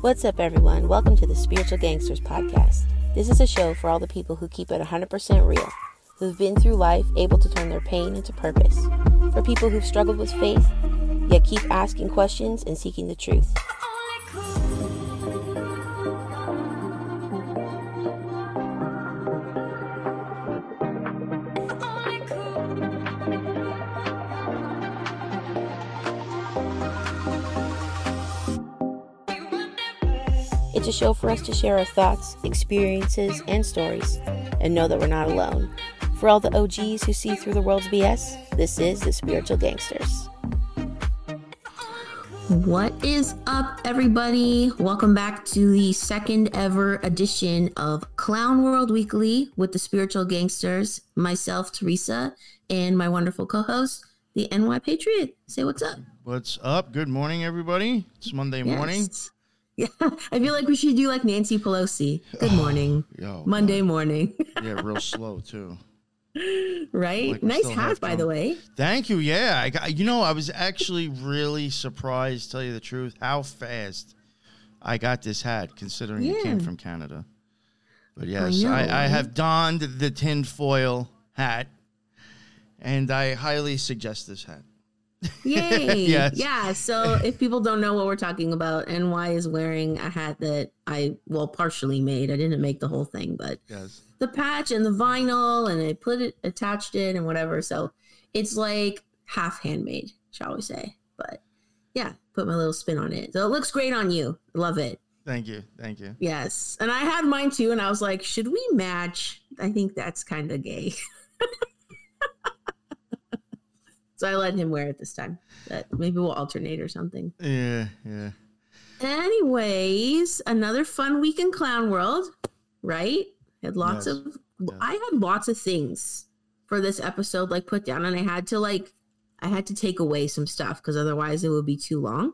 What's up, everyone? Welcome to the Spiritual Gangsters podcast. This is a show for all the people who keep it 100% real, who've been through life able to turn their pain into purpose, for people who've struggled with faith, yet keep asking questions and seeking the truth. A show for us to share our thoughts, experiences, and stories, and know that we're not alone. For all the OGs who see through the world's BS, this is the Spiritual Gangsters. What is up, everybody? Welcome back to the second ever edition of Clown World Weekly with the Spiritual Gangsters. Myself, Teresa, and my wonderful co host, the NY Patriot. Say what's up. What's up? Good morning, everybody. It's Monday morning. Yeah, I feel like we should do like Nancy Pelosi. Good oh, morning. Yo, Monday morning. yeah, real slow too. right? Like nice hat, by the way. Thank you. Yeah, I got. You know, I was actually really surprised. Tell you the truth, how fast I got this hat, considering it came from Canada. But yes, know, I, I, have donned the tinfoil hat, and I highly suggest this hat. Yay. Yes. Yeah. So if people don't know what we're talking about, NY is wearing a hat that I, well, partially made. I didn't make the whole thing, but Yes. the patch and the vinyl, and I put it, attached it, and whatever. So it's like half handmade, shall we say. But yeah, put my little spin on it. So it looks great on you. Love it. Thank you. Thank you. Yes. And I had mine too, and I was like, should we match? I think that's kind of gay. so I let him wear it this time. But maybe we'll alternate or something. Yeah. Yeah. Anyways, another fun week in Clown World, right? Had lots Yes. of Yeah. I had lots of things for this episode like put down and I had to like I had to take away some stuff because otherwise it would be too long.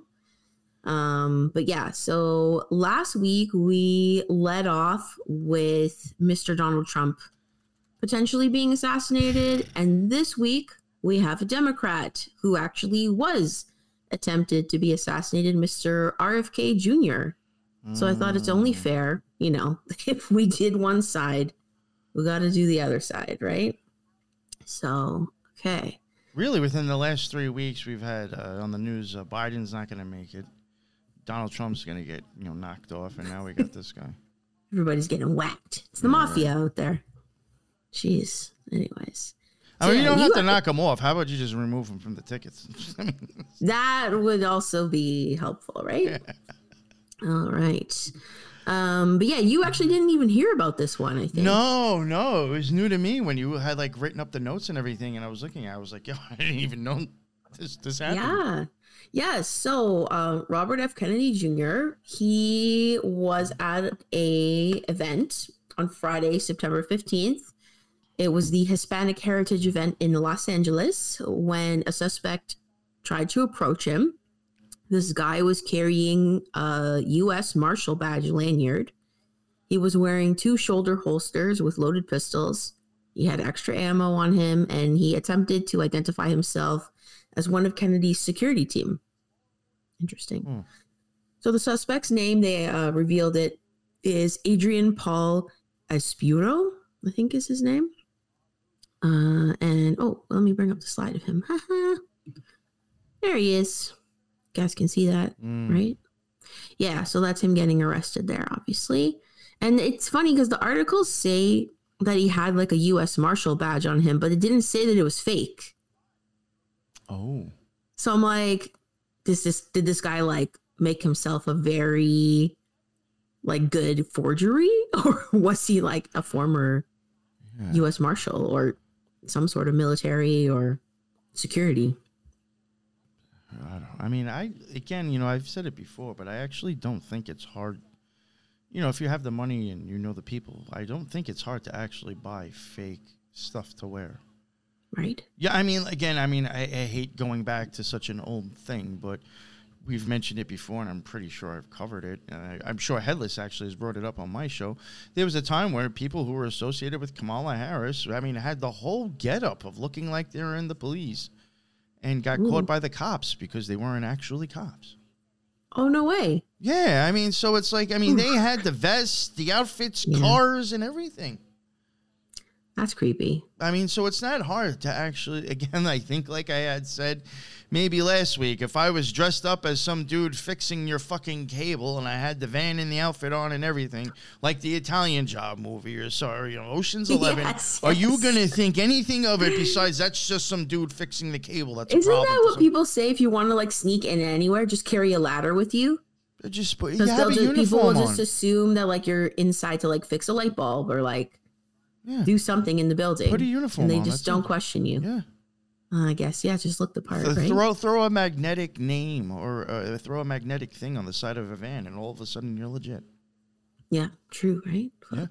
Um, but yeah, so last week we led off with Mr. Donald Trump potentially being assassinated, and this week we have a Democrat who actually was attempted to be assassinated, Mr. RFK Jr. So I thought it's only Mm. fair, you know, if we did one side, we got to do the other side, right? So, okay. Really, within the last three weeks, we've had uh, on the news uh, Biden's not going to make it. Donald Trump's going to get you know knocked off, and now we got this guy. Everybody's getting whacked. It's the Yeah. mafia out there. Jeez. Anyways, I mean, you don't you have to knock them off. How about you just remove them from the tickets? That would also be helpful, right? All right. Um, but yeah, you actually didn't even hear about this one, I think. no, no, it was new to me when you had like written up the notes and everything, and I was looking. at it, I was like, yo, I didn't even know this this happened. Yeah. Yeah. So uh, Robert F. Kennedy Jr. He was at a event on Friday, September fifteenth. It was the Hispanic Heritage event in Los Angeles when a suspect tried to approach him. This guy was carrying a U.S. Marshal badge lanyard. He was wearing two shoulder holsters with loaded pistols. He had extra ammo on him, and he attempted to identify himself as one of Kennedy's security team. Interesting. Hmm. So the suspect's name, they uh, revealed it, is Adrian Paul Espuro, I think is his name. Uh, and oh, let me bring up the slide of him. there he is. You guys can see that, Mm. right? Yeah, so that's him getting arrested there, obviously. And it's funny because the articles say that he had like a U.S. Marshal badge on him, but it didn't say that it was fake. Oh, So I'm like, does this did this guy like make himself a very like good forgery, or was he like a former yeah. U.S. Marshal or some sort of military or security? I, don't, I mean, I again, you know, I've said it before, but I actually don't think it's hard. You know, if you have the money and you know the people, I don't think it's hard to actually buy fake stuff to wear. Right? Yeah, I mean, again, I mean, I, I hate going back to such an old thing, but we've mentioned it before, and I'm pretty sure I've covered it. I, I'm sure Headless actually has brought it up on my show. There was a time where people who were associated with Kamala Harris, I mean, had the whole getup of looking like they were in the police, and got Ooh. caught mm. by the cops because they weren't actually cops. Oh no way! Yeah, I mean, so it's like I mean, they had the vests, the outfits, Yeah. cars, and everything. That's creepy. I mean, so it's not hard to actually. Again, I think, like I had said, maybe last week, if I was dressed up as some dude fixing your fucking cable, and I had the van and the outfit on and everything, like the Italian Job movie or sorry, you know, Ocean's Eleven, Yes, are you gonna think anything of it besides that's just some dude fixing the cable? That's Isn't a problem. that what people say if you want to like sneak in anywhere? Just carry a ladder with you. just put? You have a just, people will uniform just assume that like you're inside to like fix a light bulb or like Yeah. do something in the building. Put a uniform and they on, just that's don't it. question you. Yeah. Uh, I guess yeah, just look the part, Th- right? Throw throw a magnetic name or uh, throw a magnetic thing on the side of a van, and all of a sudden you're legit. Yeah, true, right? Yeah.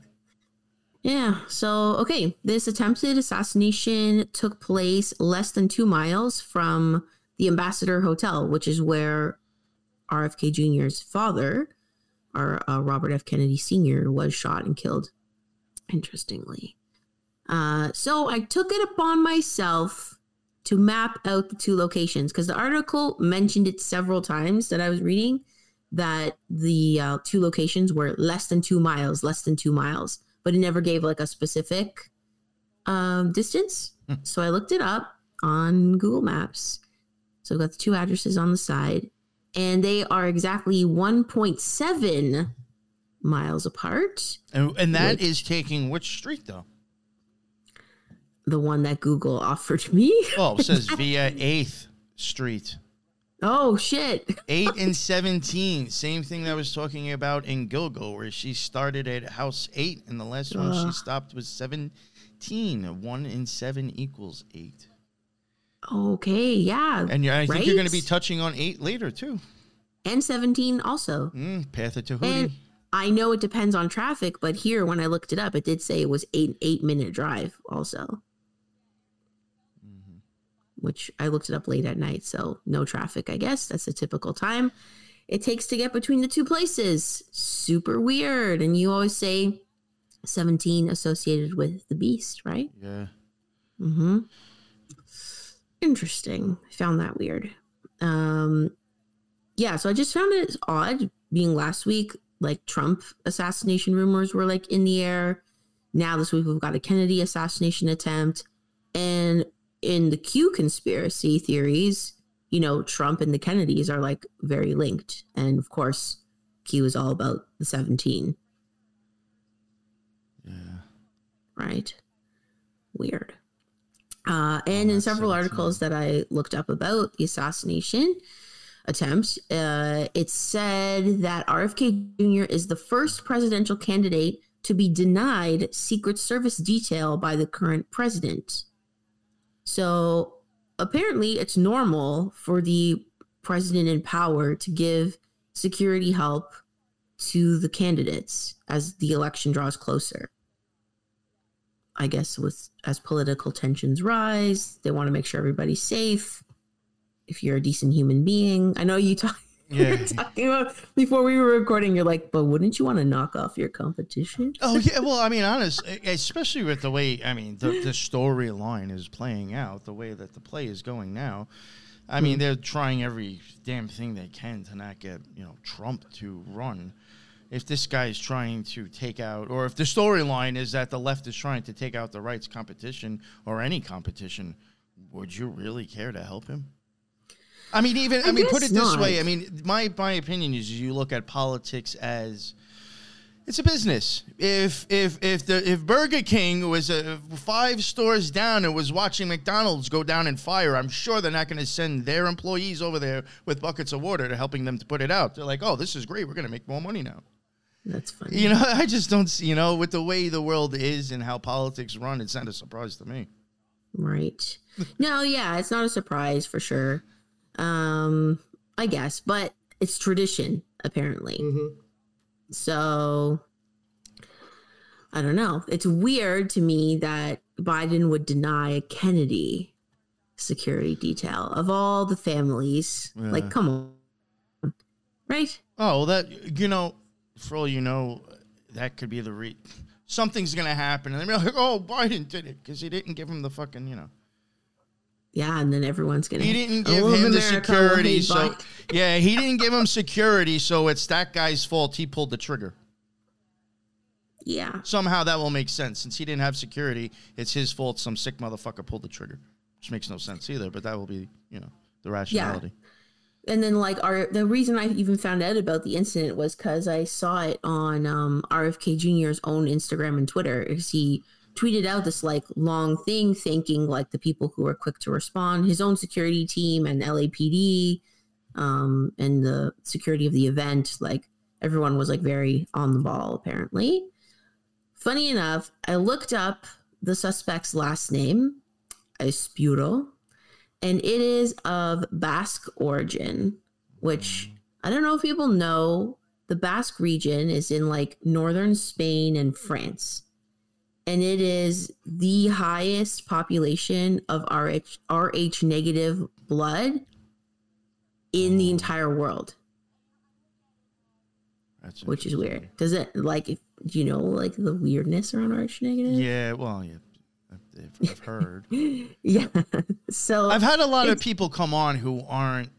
Yeah. So, okay, this attempted assassination took place less than two miles from the Ambassador Hotel, which is where RFK Jr.'s father, or uh, Robert F. Kennedy Sr., was shot and killed. Interestingly. Uh, so, I took it upon myself to map out the two locations because the article mentioned it several times that I was reading that the uh, two locations were less than two miles, less than two miles, but it never gave like a specific um, distance. Hmm. So I looked it up on Google Maps. So I've got the two addresses on the side, and they are exactly 1.7 miles apart. And, and that Which- is taking which street though? The one that Google offered me. Oh, it says via Eighth Street. Oh shit! Eight and seventeen, same thing that I was talking about in Gilgo, where she started at house eight, and the last one she stopped was seventeen. One and seven equals eight, Okay, yeah, and you're, I think you're going to be touching on eight later too. and 17 also. Mm, Path of Tahuti. And I know it depends on traffic, but here when I looked it up, it did say it was eight eight minute drive also. Mhm. Which I looked it up late at night, so no traffic. I guess that's a typical time it takes to get between the two places. Super weird, and you always say seventeen associated with the beast, right? Yeah. Mm-hmm. Interesting. I found that weird. Um, yeah, so I just found it odd being last week, like Trump assassination rumors were like in the air. Now this week we've got a Kennedy assassination attempt. And in the Q conspiracy theories, you know, Trump and the Kennedys are like very linked. And of course, Q is all about the 17, Yeah. right? Weird. Uh, and in several 17. articles that I looked up about the assassination attempt, uh, it said that RFK Jr. is the first presidential candidate to be denied Secret Service detail by the current president. So apparently, it's normal for the president in power to give security help to the candidates as the election draws closer. I guess with as political tensions rise, they want to make sure everybody's safe. If you're a decent human being, I know you talk. Yeah. You're talking about before we were recording. You're like, but wouldn't you want to knock off your competition? Oh yeah, well, I mean, honest, especially with the way I mean the the storyline is playing out, the way that the play is going now. I mean, hmm. they're trying every damn thing they can to not get you know Trump to run. If this guy is trying to take out, or if the storyline is that the left is trying to take out the right's competition or any competition, would you really care to help him? I mean, even I, I mean, put it this way. I mean, my my opinion is you look at politics as it's a business. If if if the if Burger King was uh, five stores down and was watching McDonald's go down in fire, I'm sure they're not going to send their employees over there with buckets of water to helping them to put it out. They're like, oh, this is great. We're going to make more money now. That's funny. You know, I just don't. see You know, with the way the world is and how politics run, it's not a surprise to me. Right. No, yeah, it's not a surprise for sure. Um, I guess, but it's tradition apparently. So I don't know. It's weird to me that Biden would deny a Kennedy security detail of all the families. Yeah. Like, come on. Right? Oh, well, that you know, for all you know, that could be the re. Something's gonna happen, and they're like, "Oh, Biden did it because he didn't give him the fucking you know." Yeah, and then everyone's gonna. He didn't give him the security, so yeah, he didn't give him security, so it's that guy's fault. He pulled the trigger. yeah, Somehow that will make sense. Since he didn't have security, it's his fault. Some sick motherfucker pulled the trigger, which makes no sense either. But that will be, you know, the rationality. Yeah. and then like our the reason I even found out about the incident was because I saw it on um, RFK Jr.'s own Instagram and Twitter. Is he tweeted out this like long thing thanking like the people who were quick to respond, his own security team and LAPD, um, and the security of the event. Like everyone was like very on the ball apparently. Funny enough, I looked up the suspect's last name, Espuro, and it is of Basque origin, which I don't know if people know. The Basque region is in like northern Spain and France, and it is the highest population of Rh Rh negative blood in the mm. entire world, That's which is weird. Does it like if do you know like the weirdness around Rh negative? Yeah, well, yeah, I've, I've heard. yeah. So I've had a lot of people come on who aren't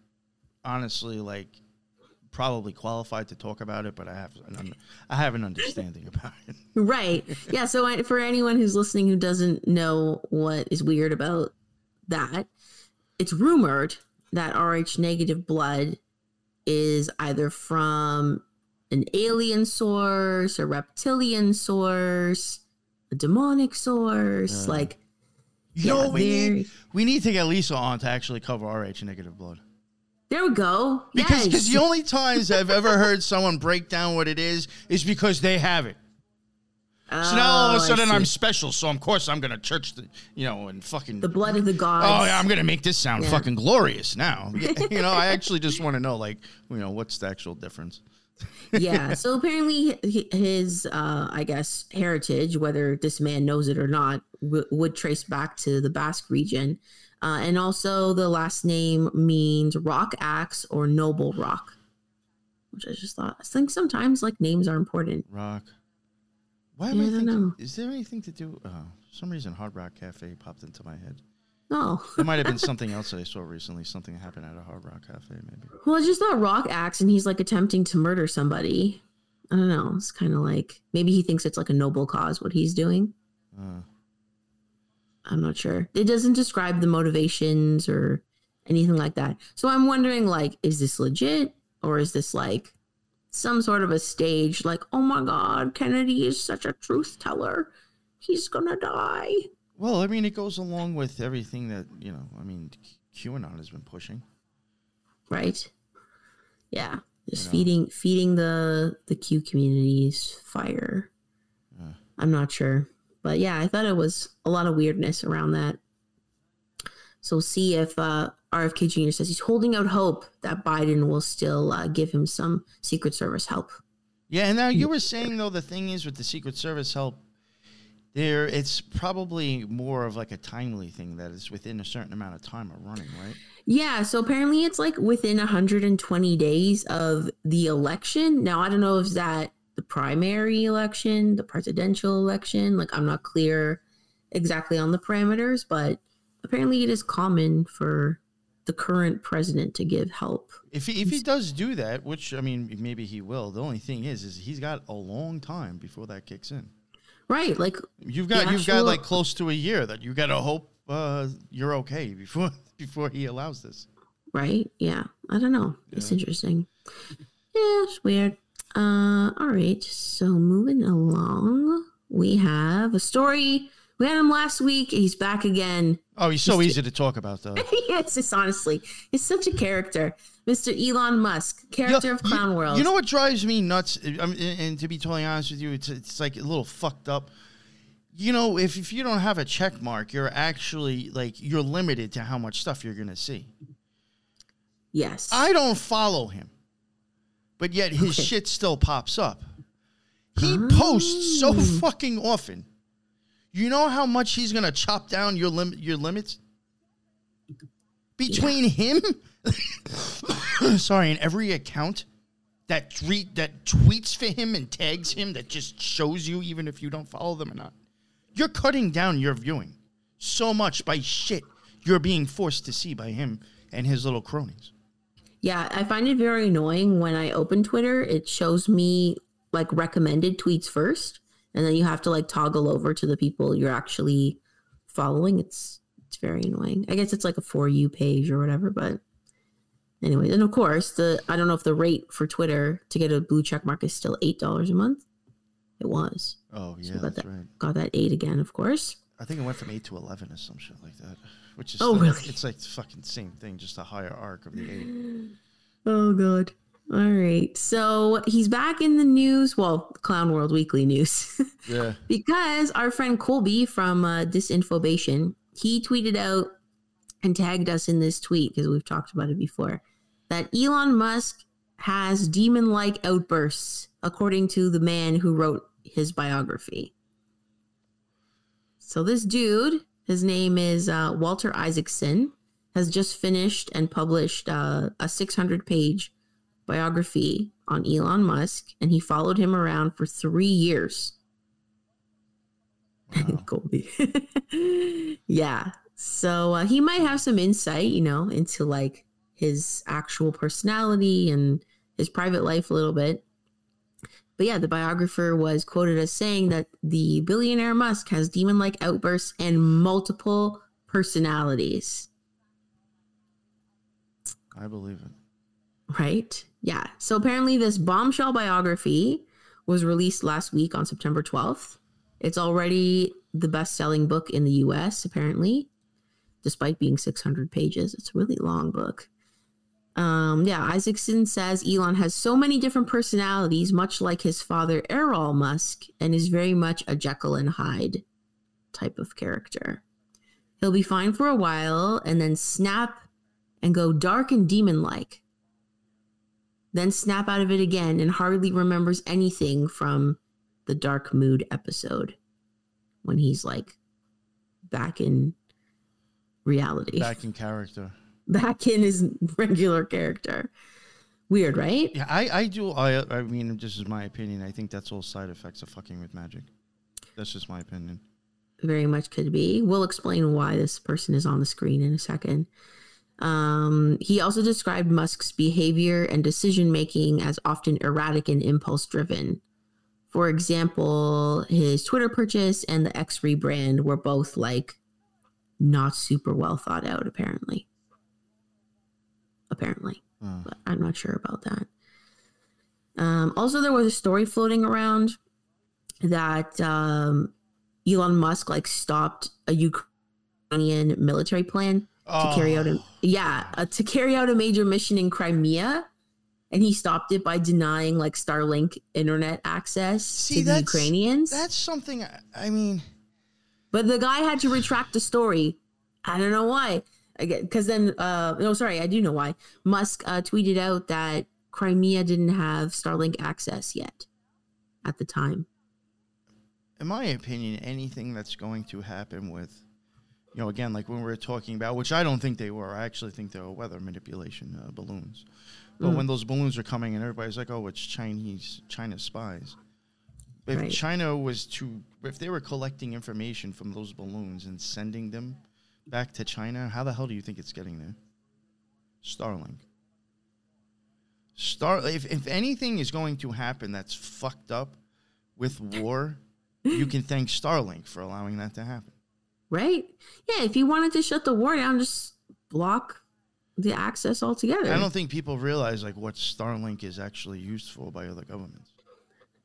honestly like probably qualified to talk about it, but I have an un- I have an understanding about it. Right. Yeah. So I- for anyone who's listening who doesn't know what is weird about that, it's rumored that Rh negative blood is either from an alien source, a reptilian source, a demonic source. Yeah. like, You know, Yeah, what we need we need to get Lisa on to actually cover RH negative blood. There we go. Because yes. because the only times I've ever heard someone break down what it is is because they have it. So now all of a sudden. I'm special, so of course I'm gonna church the you know and fucking the blood of the gods. Oh yeah, I'm gonna make this sound Yeah. fucking glorious now. you know, I actually just want to know like you know what's the actual difference. yeah so apparently his uh i guess heritage whether this man knows it or not w- would trace back to the basque region uh, and also the last name means rock axe or noble rock which i just thought i think sometimes like names are important Rock. Why am Yeah, I I don't thinking? know. Is there anything to do? Uh, for some reason, Hard Rock Cafe popped into my head. No. There might have been something else that I saw recently. Something happened at a Hard Rock Cafe, maybe. well i just thought rock axe and he's like attempting to murder somebody i don't know it's kind of like maybe he thinks it's like a noble cause what he's doing Uh, I'm not sure. It doesn't describe the motivations or anything like that. So I'm wondering like is this legit or is this like some sort of a stage like oh my god, Kennedy is such a truth teller. He's going to die. well, I mean, it goes along with everything that you know. I mean, QAnon has been pushing. Right? Yeah. Just You know. feeding feeding the the Q communities fire. Uh. I'm not sure. But yeah, I thought it was a lot of weirdness around that. So we'll see if uh, RFK Jr. says he's holding out hope that Biden will still uh, give him some Secret Service help. Yeah, and now you were saying though the thing is with the Secret Service help, there it's probably more of like a timely thing that is within a certain amount of time of running, right? Yeah, so apparently it's like within 120 days of the election. Now I don't know if that the primary election, the presidential election. Like I'm not clear exactly on the parameters, but apparently it is common for the current president to give help. If he, if he does do that, which I mean maybe he will. The only thing is, is he's got a long time before that kicks in. Right, like You've got you've got like close to a year that you got to hope uh, you're okay before before he allows this. right? Yeah. I don't know. It's interesting. Yeah, it's weird. Uh all right. So moving along, we have a story. We had him last week. He's back again. Oh, he's so Mr. easy to talk about though. yes, it's honestly, he's such a character. Mr. Elon Musk, character Yo, of Clown you, World. You know what drives me nuts? I mean, and, and to be totally honest with you, it's it's like a little fucked up. You know, if, if you don't have a check mark, you're actually like you're limited to how much stuff you're gonna see. yes. I don't follow him, but yet his shit still pops up. He ah. posts so fucking often. You know how much he's gonna chop down your lim- your limits between him. sorry, and every account that tweet that tweets for him and tags him that just shows you even if you don't follow them or not. You're cutting down your viewing so much by shit you're being forced to see by him and his little cronies. Yeah, I find it very annoying when I open Twitter, it shows me like recommended tweets first, and then you have to like toggle over to the people you're actually following. It's it's very annoying. I guess it's like a for you page or whatever, but anyway, and of course, the I don't know if the rate for Twitter to get a blue check mark is still eight dollars a month. It was. Oh yeah, So got that's that right. got that eight again, of course. I think it went from eight to eleven or some shit like that. Which is Oh, still- really? It's like the fucking same thing, just a higher arc of the eight. Oh god. All right. So he's back in the news. Well, Clown World Weekly news. Yeah. because our friend Colby from uh, Disinfobation, he tweeted out and tagged us in this tweet because we've talked about it before that Elon Musk has demon like outbursts, according to the man who wrote his biography. So, this dude, his name is uh, Walter Isaacson, has just finished and published uh, a 600 page biography on Elon Musk, and he followed him around for three years. Wow. Colby. yeah. So uh, he might have some insight, you know, into like his actual personality and his private life a little bit. But yeah, the biographer was quoted as saying that the billionaire Musk has demon like outbursts and multiple personalities. I believe it. Right? Yeah. So apparently, this bombshell biography was released last week on September 12th. It's already the best selling book in the US, apparently, despite being 600 pages. It's a really long book. Um, yeah, Isaacson says Elon has so many different personalities, much like his father, Errol Musk, and is very much a Jekyll and Hyde type of character. He'll be fine for a while and then snap and go dark and demon like then snap out of it again and hardly remembers anything from the dark mood episode when he's like back in reality back, Back in character. In his regular character weird right Yeah, I, I do. I, I mean, this is my opinion. I think that's all side effects of fucking with magic. That's just my opinion. very much could be we'll explain why this person is on the screen in a second um, he also described musk's behavior and decision making as often erratic and impulse driven for example his twitter purchase and the x rebrand were both like not super well thought out apparently apparently Uh, but I'm not sure about that. Um, also, there was a story floating around that um, Elon Musk like stopped a Ukrainian military plan to carry out a oh, yeah uh, to carry out a major mission in Crimea, and he stopped it by denying like Starlink internet access See, to the Ukrainians. That's something. I mean, But the guy had to retract the story. I don't know why. Again, because then, uh, no, sorry, I do know why. Musk uh, tweeted out that Crimea didn't have Starlink access yet at the time. in my opinion, anything that's going to happen with, you know, again, like when we were talking about, which I don't think they were. I actually think they were weather manipulation uh, balloons. But Mm. when those balloons are coming and everybody's like, "Oh, it's Chinese, China spies." If Right. China was to, if they were collecting information from those balloons and sending them back to China, how the hell do you think it's getting there? Starlink. Star. If if anything is going to happen that's fucked up with war, you can thank Starlink for allowing that to happen. Right? Yeah, if you wanted to shut the war down, just block the access altogether. I don't think people realize like what Starlink is actually used for by other governments.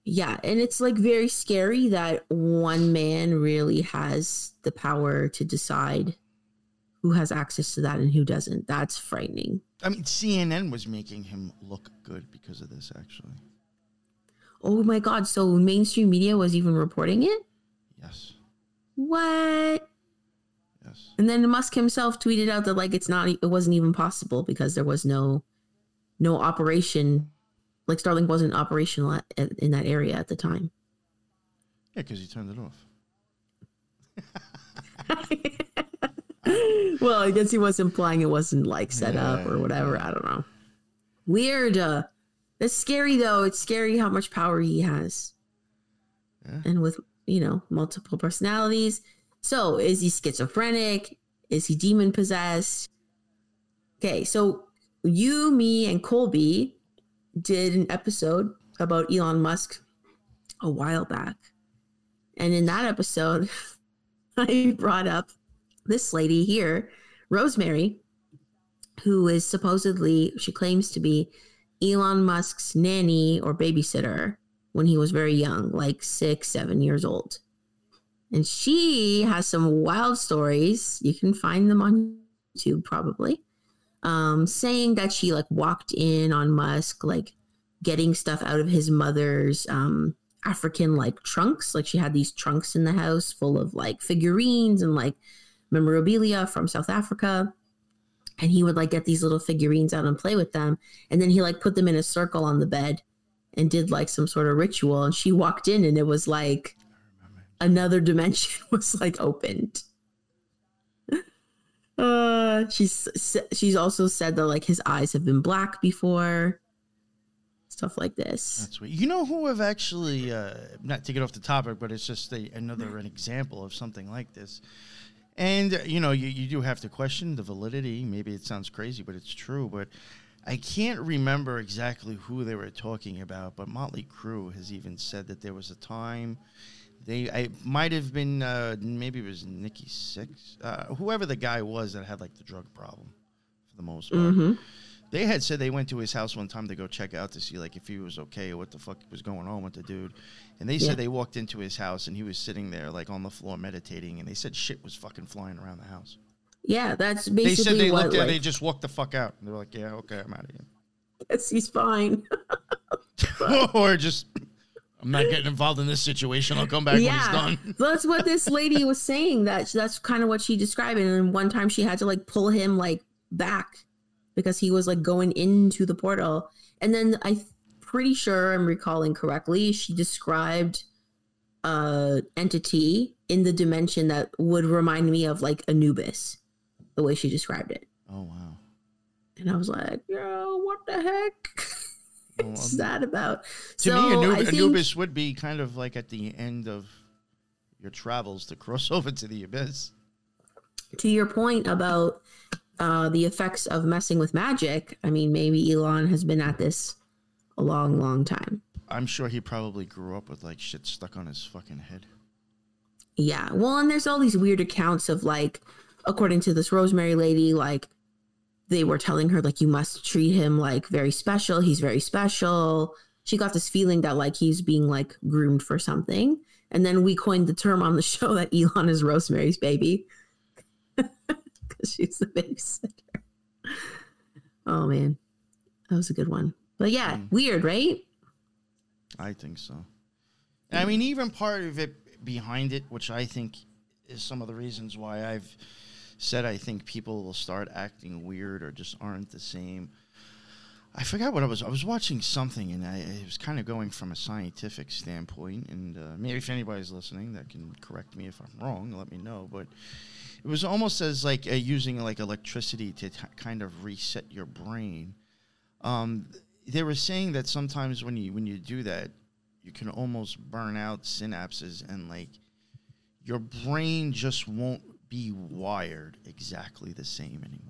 Yeah, and it's like very scary that one man really has the power to decide who has access to that and who doesn't. That's frightening. I mean, CNN was making him look good because of this. Actually, Oh my god, so mainstream media was even reporting it? yes, What? yes. And then Musk himself tweeted out that like it's not it wasn't even possible because there was no no operation like Starlink wasn't operational at, at, in that area at the time. Yeah, because he turned it off. well, I guess he was implying it wasn't like set up or whatever. yeah. I don't know. Weird. Uh, it's scary though. It's scary how much power he has, Yeah. and with you know multiple personalities. So is he schizophrenic? Is he demon possessed? Okay, so you, me, and Colby did an episode about Elon Musk a while back. And in that episode, I brought up this lady here, Rosemary, who is supposedly, she claims to be Elon Musk's nanny or babysitter when he was very young, like six, seven years old. And she has some wild stories. You can find them on YouTube probably. Um, saying that she like walked in on Musk, like getting stuff out of his mother's um African like trunks. Like she had these trunks in the house full of like figurines and like memorabilia from South Africa. And he would like get these little figurines out and play with them. And then he like put them in a circle on the bed and did like some sort of ritual. And she walked in and it was like another dimension was like opened. Uh, she's she's also said that like his eyes have been black before stuff like this. That's you know who have actually uh, not to get off the topic, but it's just a, another an example of something like this. And you know, you, you do have to question the validity. Maybe it sounds crazy, but it's true. But I can't remember exactly who they were talking about. But Motley Crue has even said that there was a time they I might have been uh, maybe it was Nikki Sixx, uh, whoever the guy was that had like the drug problem for the most part. Mm-hmm. They had said they went to his house one time to go check out to see like if he was okay or what the fuck was going on with the dude. And they Yeah. said they walked into his house and he was sitting there like on the floor meditating and they said shit was fucking flying around the house. Yeah, that's They basically said they what looked at like, they just walked the fuck out. And they were like, Yeah, okay, I'm out of here." yes, he's fine. or just I'm not getting involved in this situation. I'll come back when he's done. that's what this lady was saying. That that's kind of what she described. And then one time she had to like pull him like back because he was like going into the portal. And then I pretty sure I'm recalling correctly. She described a entity in the dimension that would remind me of like Anubis, the way she described it. Oh wow. And I was like, yo, what the heck? Well, What's um, that about? To me, I Anub- think- Anubis would be kind of like at the end of your travels to cross over to the abyss. to your point about uh, the effects of messing with magic, I mean, maybe Elon has been at this a long, long time. I'm sure he probably grew up with like shit stuck on his fucking head. Yeah. Well, and there's all these weird accounts of like, according to this Rosemary lady, like they were telling her like you must treat him like very special. He's very special. She got this feeling that like he's being like groomed for something. And then we coined the term on the show that Elon is Rosemary's baby because she's the babysitter. Oh man, that was a good one. But yeah, Mm. weird, right? I think so. I mean, even part of it behind it, which I think is some of the reasons why I've said I think people will start acting weird or just aren't the same. I forgot what I was. I was watching something, and I it was kind of going from a scientific standpoint. And uh, maybe if anybody's listening, that can correct me if I'm wrong. Let me know. But it was almost as like uh, using like electricity to t- kind of reset your brain. Um, they were saying that sometimes when you when you do that, you can almost burn out synapses and like your brain just won't be wired exactly the same anymore.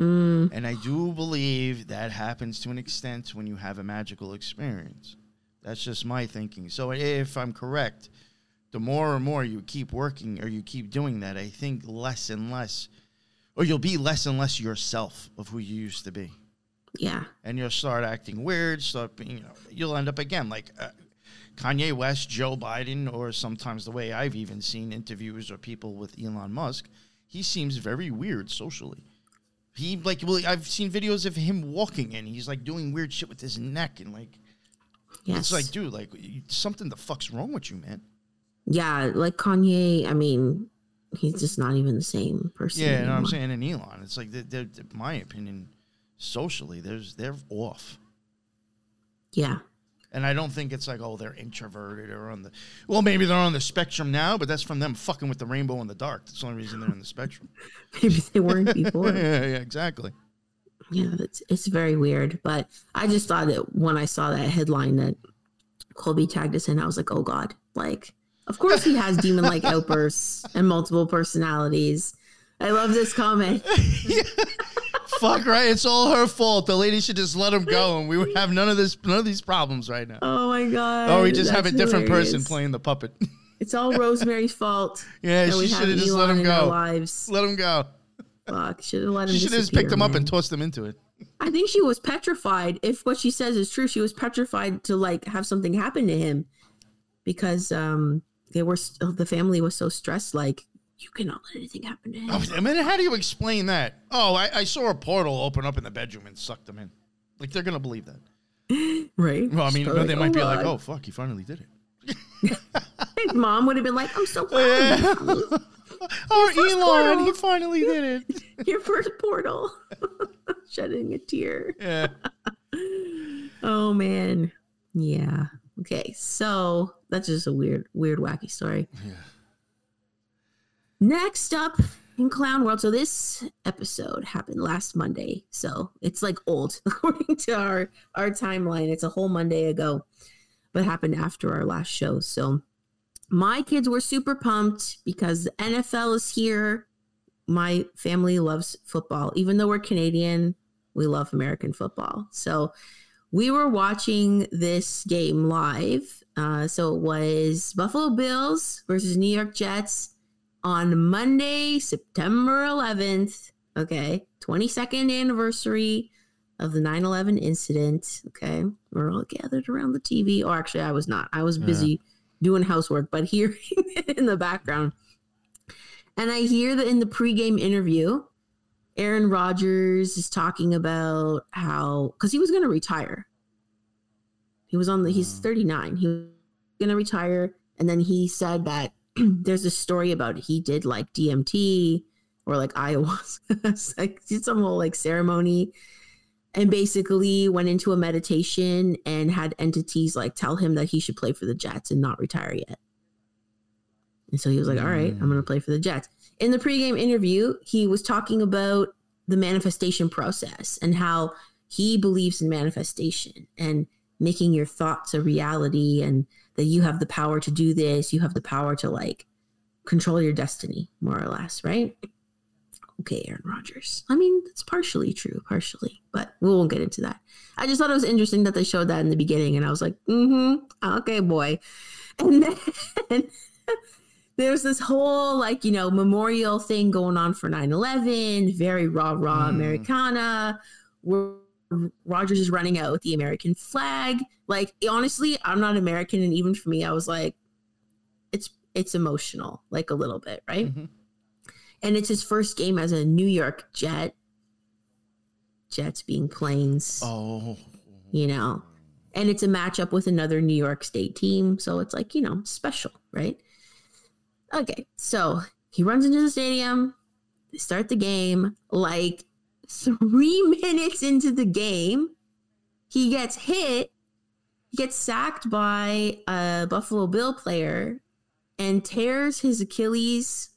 Mm, And I do believe that happens to an extent when you have a magical experience. That's just my thinking. So if I'm correct, the more and more you keep working or you keep doing that, I think less and less, or you'll be less and less yourself of who you used to be. yeah. And you'll start acting weird, start being, you know, you'll end up again like uh, Kanye West, Joe Biden, or sometimes the way I've even seen interviews or people with Elon Musk, he seems very weird socially. He like well, I've seen videos of him walking and he's like doing weird shit with his neck and like Yes. it's like, dude, like something the fuck's wrong with you, man? yeah, like Kanye, I mean, he's just not even the same person. Yeah, you know what I'm saying. And Elon, it's like, they're, they're, my opinion, socially, there's they're off. Yeah. And I don't think it's like, oh, they're introverted or on the. Well, maybe they're on the spectrum now, but that's from them fucking with the rainbow in the dark. That's the only reason they're in the spectrum. Maybe they weren't before. yeah, yeah, exactly. yeah, it's it's very weird. But I just thought that when I saw that headline that Colby tagged us in, I was like, oh god, like of course he has demon like outbursts and multiple personalities. I love this comment. Fuck right, it's all her fault. The lady should just let him go, and we would have none of this, none of these problems right now. Oh my god. Or we just have a different person playing the puppet. It's all Rosemary's fault. yeah, she should have just Elon let him go. lives. Let him go. Fuck, should have let him. She should have just picked him up and tossed him into it. I think she was petrified. If what she says is true, she was petrified to like have something happen to him because um they were st- the family was so stressed. Like you cannot let anything happen to him. Oh, I mean, how do you explain that? Oh, I, I saw a portal open up in the bedroom and sucked them in. Like they're gonna believe that. right? Well, I mean, She's but they probably might be "Oh, like, "Oh, fuck, he finally did it." His mom would have been like, "I'm so proud Yeah. of you. oh, Elon, portal. he finally did it. your first portal." Shedding a tear. Yeah. Oh man. Yeah. Okay. So that's just a weird, weird, wacky story. Yeah. Next up in Clown World. So this episode happened last Monday. So it's like old according to our our timeline. It's a whole Monday ago, but happened after our last show. So my kids were super pumped because the NFL is here. My family loves football. Even though we're Canadian, we love American football. So we were watching this game live. Uh, so it was Buffalo Bills versus New York Jets on Monday, September 11th. Okay. 22nd anniversary of the 9 11 incident. Okay. We're all gathered around the TV. Or actually, I was not. I was Yeah. busy doing housework, but hearing it in the background. And I hear that in the pregame interview, Aaron Rodgers is talking about how, because he was going to retire. He was on the, he's Mm. 39. He was going to retire. And then he said that there's a story about he did like DMT or like ayahuasca, like did some whole like ceremony and basically went into a meditation and had entities like tell him that he should play for the Jets and not retire yet. And so he was like, all right, I'm going to mm. play for the Jets. In the pregame interview, he was talking about the manifestation process and how he believes in manifestation and making your thoughts a reality and that you have the power to do this. You have the power to like control your destiny, more or less, right? Okay, Aaron Rodgers. I mean, it's partially true, partially, but we won't get into that. I just thought it was interesting that they showed that in the beginning, and I was like, mm-hmm, okay, boy. And then there's this whole like, you know, memorial thing going on for 9-11, very raw raw Mm. Americana. Where Rodgers is running out with the American flag. Like honestly, I'm not American, and even for me, I was like, it's it's emotional, like a little bit, right? Mhm. And it's his first game as a New York Jet. Jets being planes, Oh. you know, and it's a matchup with another New York State team, so it's like you know special, right? Okay, so he runs into the stadium. They start the game. Like three minutes into the game, he gets hit. Gets sacked by a Buffalo Bill player and tears his Achilles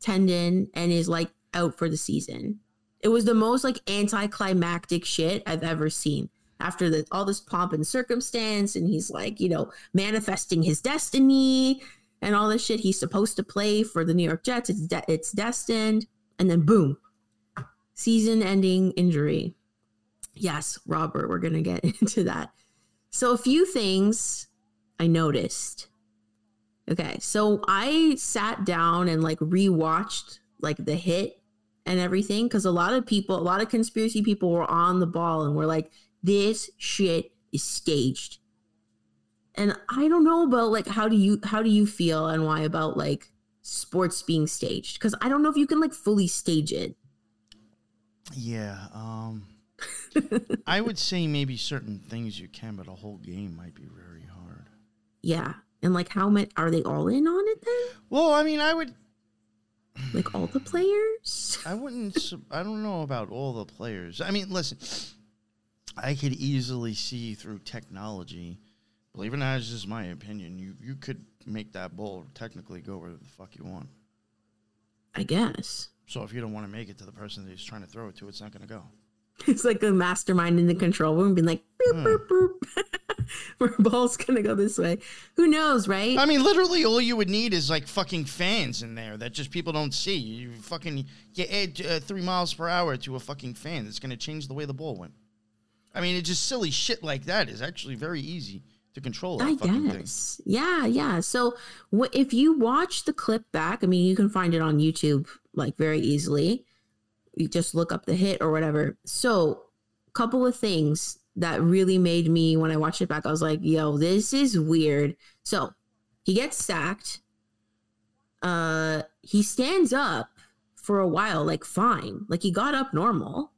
tendon and is like out for the season. It was the most like anticlimactic shit I've ever seen. After the, all this pomp and circumstance, and he's like, you know, manifesting his destiny and all this shit. He's supposed to play for the New York Jets. It's de- it's destined, and then boom, season-ending injury. Yes, Robert, we're gonna get into that. So a few things I noticed. Okay, so I sat down and like rewatched like the hit and everything because a lot of people, a lot of conspiracy people were on the ball and were like, "This shit is staged." And I don't know about like how do you how do you feel and why about like sports being staged because I don't know if you can like fully stage it. Yeah. Um. I would say maybe certain things you can, but a whole game might be very hard. Yeah, and like how many are they all in on it then? Well, I mean, I would. Like all the players? I wouldn't. I don't know about all the players. I mean, listen. I could easily see through technology. Believe it or not, it's just my opinion. You you could make that ball technically go where the fuck you want. I guess. So if you don't want to make it to the person that he's trying to throw it to, it's not going to go. It's like a mastermind in the control room being like, boop, boop, boop. Where ball's gonna go this way. Who knows, right? I mean, literally, all you would need is like fucking fans in there that just people don't see. You fucking you add uh, three miles per hour to a fucking fan that's gonna change the way the ball went. I mean, it's just silly shit like that is actually very easy to control. That I fucking guess. Yeah, yeah. So if you watch the clip back, I mean, you can find it on YouTube like very easily. You just look up the hit or whatever. So, couple of things that really made me when I watched it back, I was like, "Yo, this is weird." So he gets sacked. Uh, he stands up for a while, like fine, like he got up normal,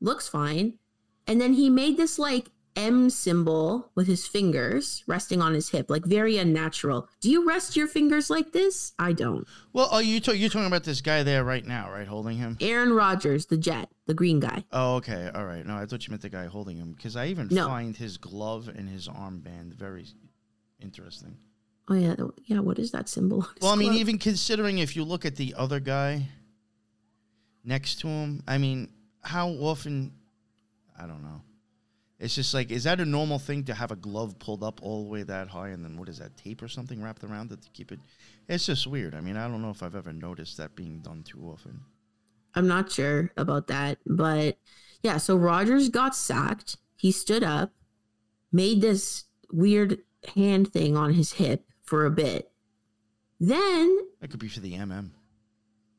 looks fine, and then he made this like M symbol with his fingers resting on his hip, like very unnatural. Do you rest your fingers like this? I don't. Well, are you ta- you're talking about this guy there right now, right, holding him? Aaron Rodgers, the Jet, the green guy. Oh, okay, all right. No, I thought you meant the guy holding him because I even No. find his glove and his armband very interesting. Oh yeah, yeah. What is that symbol? Well, I mean, glove? even considering if you look at the other guy next to him, I mean, how often? I don't know. It's just like, is that a normal thing to have a glove pulled up all the way that high, and then what is that tape or something wrapped around it to keep it? It's just weird. I mean, I don't know if I've ever noticed that being done too often. I'm not sure about that, but yeah. So Rodgers got sacked. He stood up, made this weird hand thing on his hip for a bit. Then That could be for the MM.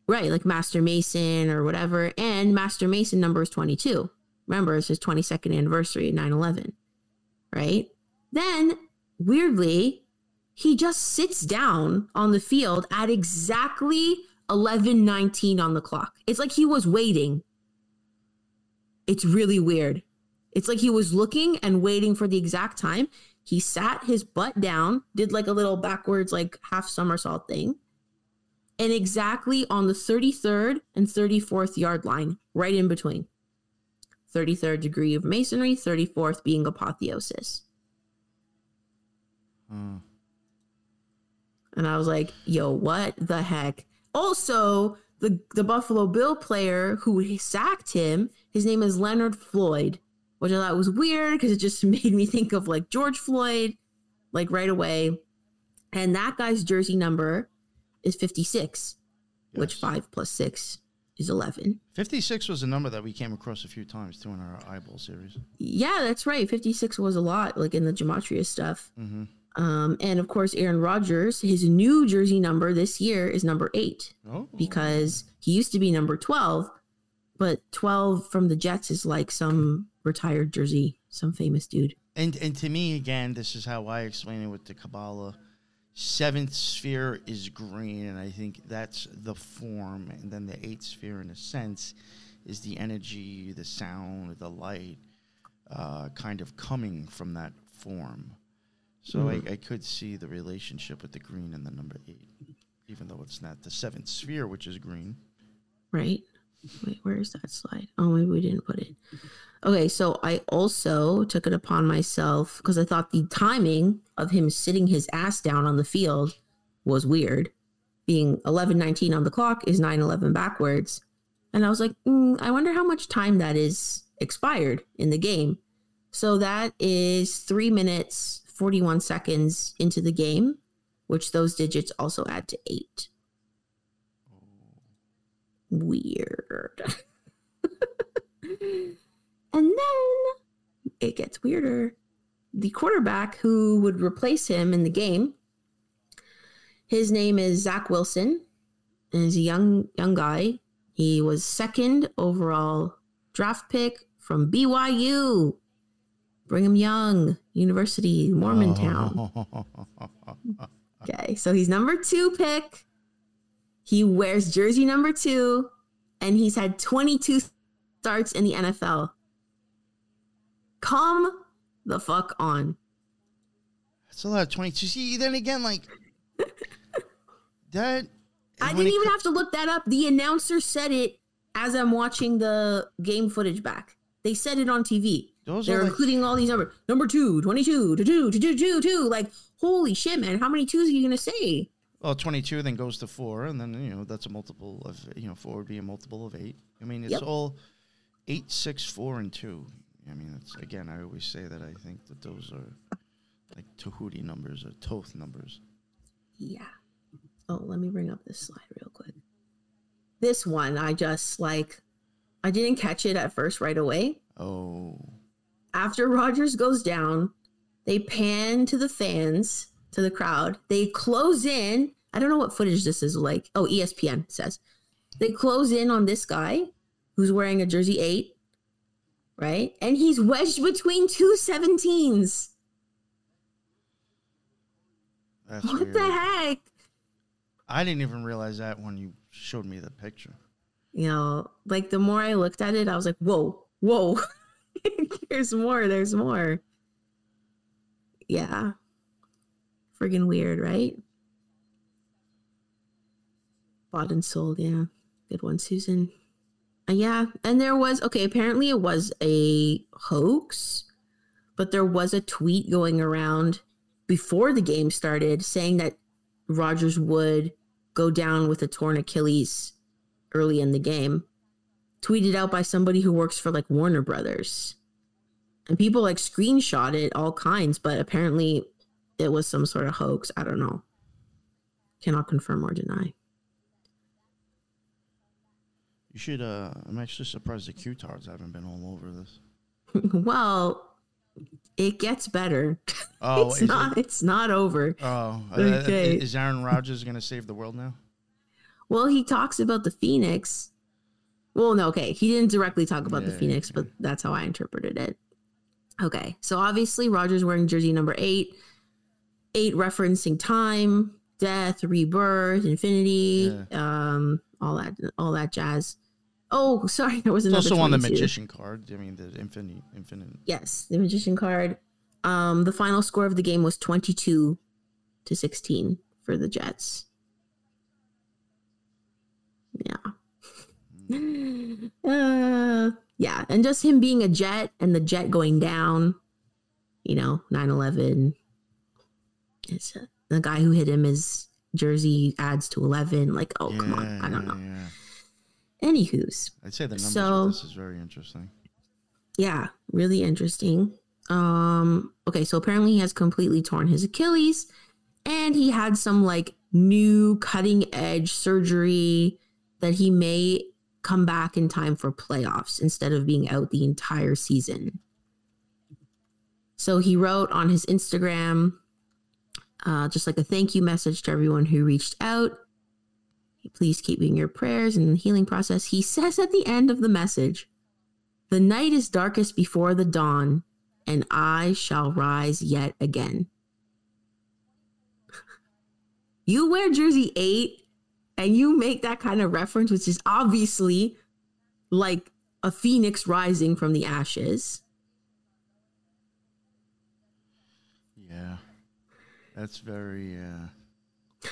Right, like Master Mason or whatever. And Master Mason number is 22. Remember, it's his 22nd anniversary, 9 11. Right? Then, weirdly, he just sits down on the field at exactly 11:19 on the clock. It's like he was waiting. It's really weird. It's like he was looking and waiting for the exact time. He sat his butt down, did like a little backwards like half somersault thing and exactly on the 33rd and 34th yard line, right in between. 33rd degree of masonry, 34th being apotheosis. Uh, And I was like, yo, what the heck? Also, the, the Buffalo Bill player who sacked him, his name is Leonard Floyd, which I thought was weird because it just made me think of like George Floyd, like right away. And that guy's jersey number is 56, which 5 plus 6 is 11. 56 was a number that we came across a few times too in our eyeball series. Yeah, that's right. 56 was a lot, like in the gematria stuff. Mm-hmm. Um, and of course, Aaron Rodgers, his new jersey number this year is number eight Oh, because he used to be number 12, but 12 from the Jets is like some retired jersey, some famous dude. And and to me again, this is how I explain it with the Kabbalah. Seventh sphere is green, and I think that's the form, and then the eighth sphere, in a sense, is the energy, the sound, the light, uh, kind of coming from that form. So I, I could see the relationship with the green and the number eight, even though it's not the seventh sphere, which is green. right? Wait, where is that slide? Oh, maybe we didn't put it. Okay, so I also took it upon myself because I thought the timing of him sitting his ass down on the field was weird. Being 11:19 on the clock is 9:11 backwards, and I was like, mm, I wonder how much time that is expired in the game. So that is three minutes 41 seconds into the game, which those digits also add to eight weird. and then it gets weirder. The quarterback who would replace him in the game, his name is Zach Wilson, and he's a young young guy. He was second overall draft pick from BYU, Brigham Young University, Mormontown. Okay, so he's number two pick. He wears jersey number two, and he's had 22 starts in the NFL. Come the fuck on. That's a lot of 22. See, then again, like, that. I didn't even co- have to look that up. The announcer said it as I'm watching the game footage back. They said it on TV. Those They're like, including all these numbers. Number two, 22, to two, to two, two, two. Like, holy shit, man. How many twos are you going to say? well, 22 then goes to four, and then, you know, that's a multiple of, you know, four would be a multiple of eight. I mean, it's Yep. all eight, six, four, and two. I mean, it's again. I always say that I think that those are like Tahuti numbers or Thoth numbers. Yeah. Oh, let me bring up this slide real quick. This one, I just like, I didn't catch it at first right away. Oh, After Rodgers goes down, they pan to the fans, to the crowd. They close in. I don't know what footage this is like. Oh, ESPN says. They close in on this guy who's wearing a jersey eight, right? And he's wedged between two 17s. that's What weird. the heck? I didn't even realize that when you showed me the picture. you know, like the more I looked at it, I was like, whoa, whoa, there's more, there's more. Yeah. Friggin' weird, right? Bought and sold, yeah. Good one, Susan. Uh, yeah, and there was, okay, apparently it was a hoax, but there was a tweet going around before the game started saying that Rodgers would go down with a torn Achilles early in the game, tweeted out by somebody who works for like Warner Brothers. And people like screenshot it all kinds, but apparently it was some sort of hoax. I don't know. Cannot confirm or deny. You should. uh I'm actually surprised the Q-tards haven't been all over this. well, it gets better. Oh, it's not It? it's not over. Oh, uh, Okay. is Aaron Rodgers going to save the world now? Well, he talks about the Phoenix. Well, no, okay. He didn't directly talk about the Yeah, Phoenix, but that's how I interpreted it. Okay. So obviously Rodgers wearing jersey number eight. Eight referencing time, death, rebirth, infinity, um, all that all that jazz. Oh, sorry, there was It's another also on the magician card. I mean, the infinity, infinite. Yes, the magician card. Um, the final score of the game was 22 to 16 for the Jets. Yeah. Uh, yeah, and just him being a jet and the jet going down, you know, 9/11. It's uh, the guy who hit him is jersey adds to 11 like oh come on i don't Yeah, know yeah. anywho's I'd say the numbers So- this is very interesting. yeah, really interesting. Um, okay, so apparently he has completely torn his Achilles and he had some like new cutting edge surgery that he may come back in time for playoffs instead of being out the entire season. So he wrote on his Instagram uh, just like a thank you message to everyone who reached out. Please keep in your prayers and the healing process. He says at the end of the message, the night is darkest before the dawn, and I shall rise yet again. you wear jersey eight and you make that kind of reference, which is obviously like a phoenix rising from the ashes. Yeah, that's very. Uh,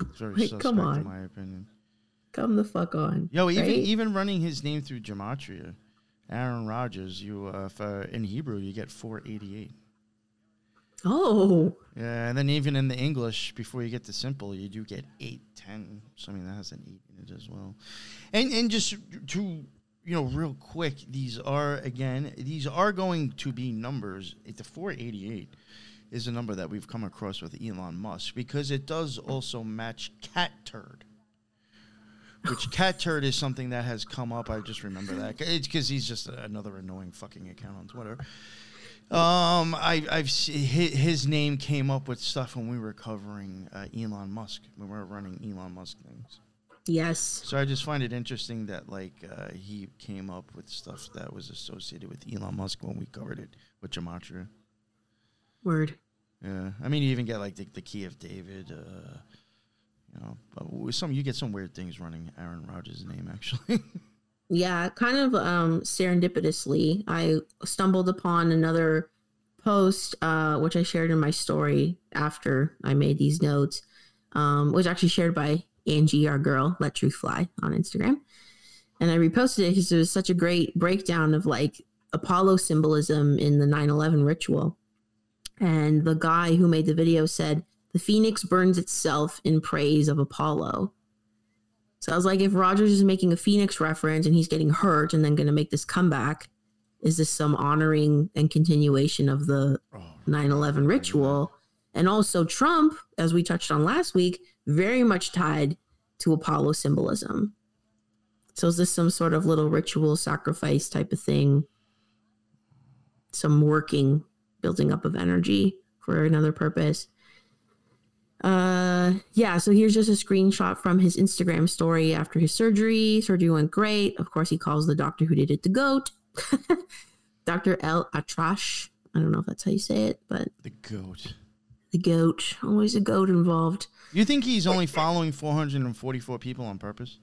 it's very suspect, come on. in my opinion. Come the fuck on. Yo, even right? even running his name through gematria, Aaron Rodgers, you uh, for, in Hebrew you get four eighty eight. Oh, Yeah, and then even in the English, before you get to simple, you do get eight ten. So I mean that has an eight in it as well. And and just to you know, real quick, these are again, these are going to be numbers. It's the four eighty eight is a number that we've come across with Elon Musk because it does also match cat turd. Which cat turd is something that has come up. I just remember that. It's because he's just another annoying fucking account on Twitter. Um, I, I've his, his name came up with stuff when we were covering uh, Elon Musk when we were running Elon Musk things. yes. So I just find it interesting that like uh, he came up with stuff that was associated with Elon Musk when we covered it with Gematria. Word. Yeah, I mean you even get like the, the key of David. Uh, you know, but some you get some weird things running Aaron Rodgers' name actually. yeah kind of um serendipitously i stumbled upon another post uh which i shared in my story after i made these notes um was actually shared by angie our girl let truth fly on instagram and i reposted it because it was such a great breakdown of like apollo symbolism in the 9-11 ritual and the guy who made the video said the phoenix burns itself in praise of apollo So I was like, if Rodgers is making a Phoenix reference and he's getting hurt and then going to make this comeback, is this some honoring and continuation of the 9 11 ritual? And also, Trump, as we touched on last week, very much tied to Apollo symbolism. So is this some sort of little ritual sacrifice type of thing? Some working, building up of energy for another purpose. Uh, yeah. So here's just a screenshot from his Instagram story after his surgery. Surgery went great. Of course, he calls the doctor who did it the goat, Dr. ElAttrache. I don't know if that's how you say it, but The goat. the goat. Always a goat involved. You think he's only following 444 people on purpose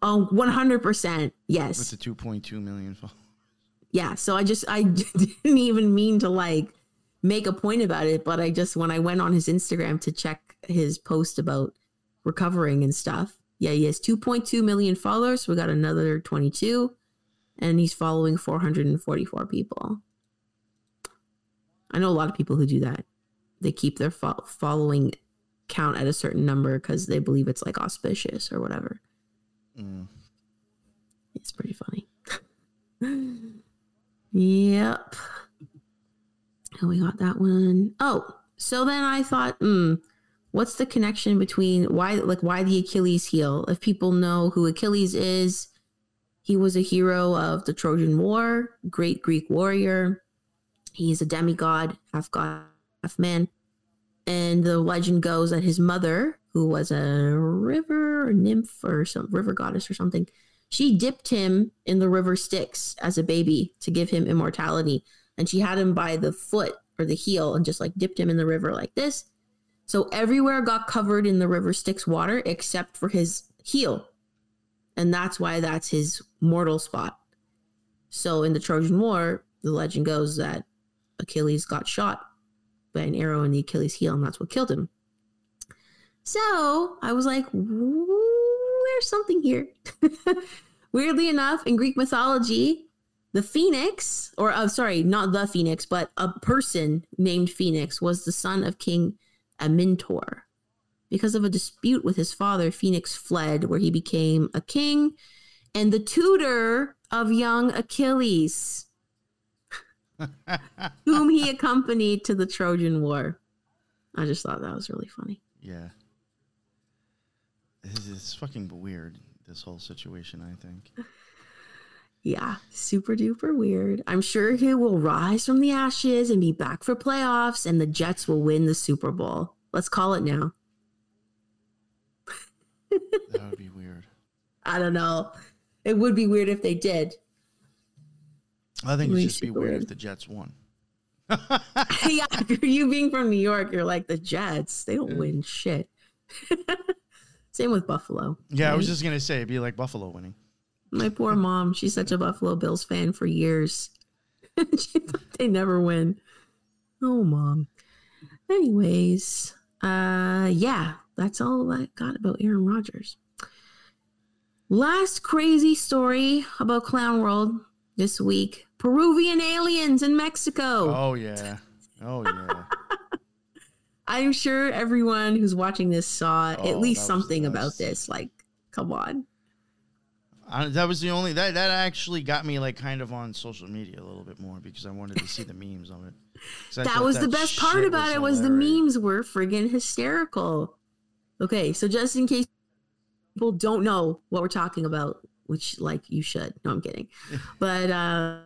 Oh, 100%. with Yes. the 2.2 million followers? Yeah. So I just, I didn't even mean to like make a point about it, but I just, when I went on his Instagram to check his post about recovering and stuff, yeah, he has 2.2 million followers. We got another 22, and he's following 444 people. I know a lot of people who do that. They keep their fo- following count at a certain number because they believe it's like auspicious or whatever. Mm. It's pretty funny. yep. And we got that one. Oh, so then I thought, hmm, what's the connection between why, like, why the Achilles heel? If people know who Achilles is, he was a hero of the Trojan War, great Greek warrior. He's a demigod, half god, half man. And the legend goes that his mother, who was a river nymph or some river goddess or something, she dipped him in the river Styx as a baby to give him immortality. And she had him by the foot or the heel and just like dipped him in the river like this. So everywhere got covered in the river Styx water except for his heel. And that's why that's his mortal spot. So in the Trojan War, the legend goes that Achilles got shot by an arrow in the Achilles heel, and that's what killed him. So I was like, "Ooh, there's something here. Weirdly enough, in Greek mythology, the phoenix, or uh, sorry, not the phoenix, but a person named Phoenix was the son of King Amyntor. Because of a dispute with his father, Phoenix fled, where he became a king and the tutor of young Achilles, whom he accompanied to the Trojan War. I just thought that was really funny. Yeah. It's, it's fucking weird, this whole situation, I think. Yeah, super duper weird. I'm sure he will rise from the ashes and be back for playoffs, and the Jets will win the Super Bowl. Let's call it now. That would be weird. I don't know. It would be weird if they did. I think it'd just be weird weird. if the Jets won. yeah, you being from New York, you're like the Jets. They don't Yeah. win shit. Same with Buffalo. Yeah, I was just gonna say it'd be like Buffalo winning. My poor mom. She's such a Buffalo Bills fan for years. she thought they never win. Oh, mom. Anyways, uh, yeah, that's all I got about Aaron Rodgers. Last crazy story about Clown World this week: Peruvian aliens in Mexico. Oh yeah. Oh yeah. I'm sure everyone who's watching this saw Oh, at least that was something about this. Like, come on. I, that was the only that that actually got me like kind of on social media a little bit more because I wanted to see the memes of it. That was the best part about it was the memes were friggin' hysterical. Okay, so just in case people don't know what we're talking about, which like you should. No, I'm kidding. but uh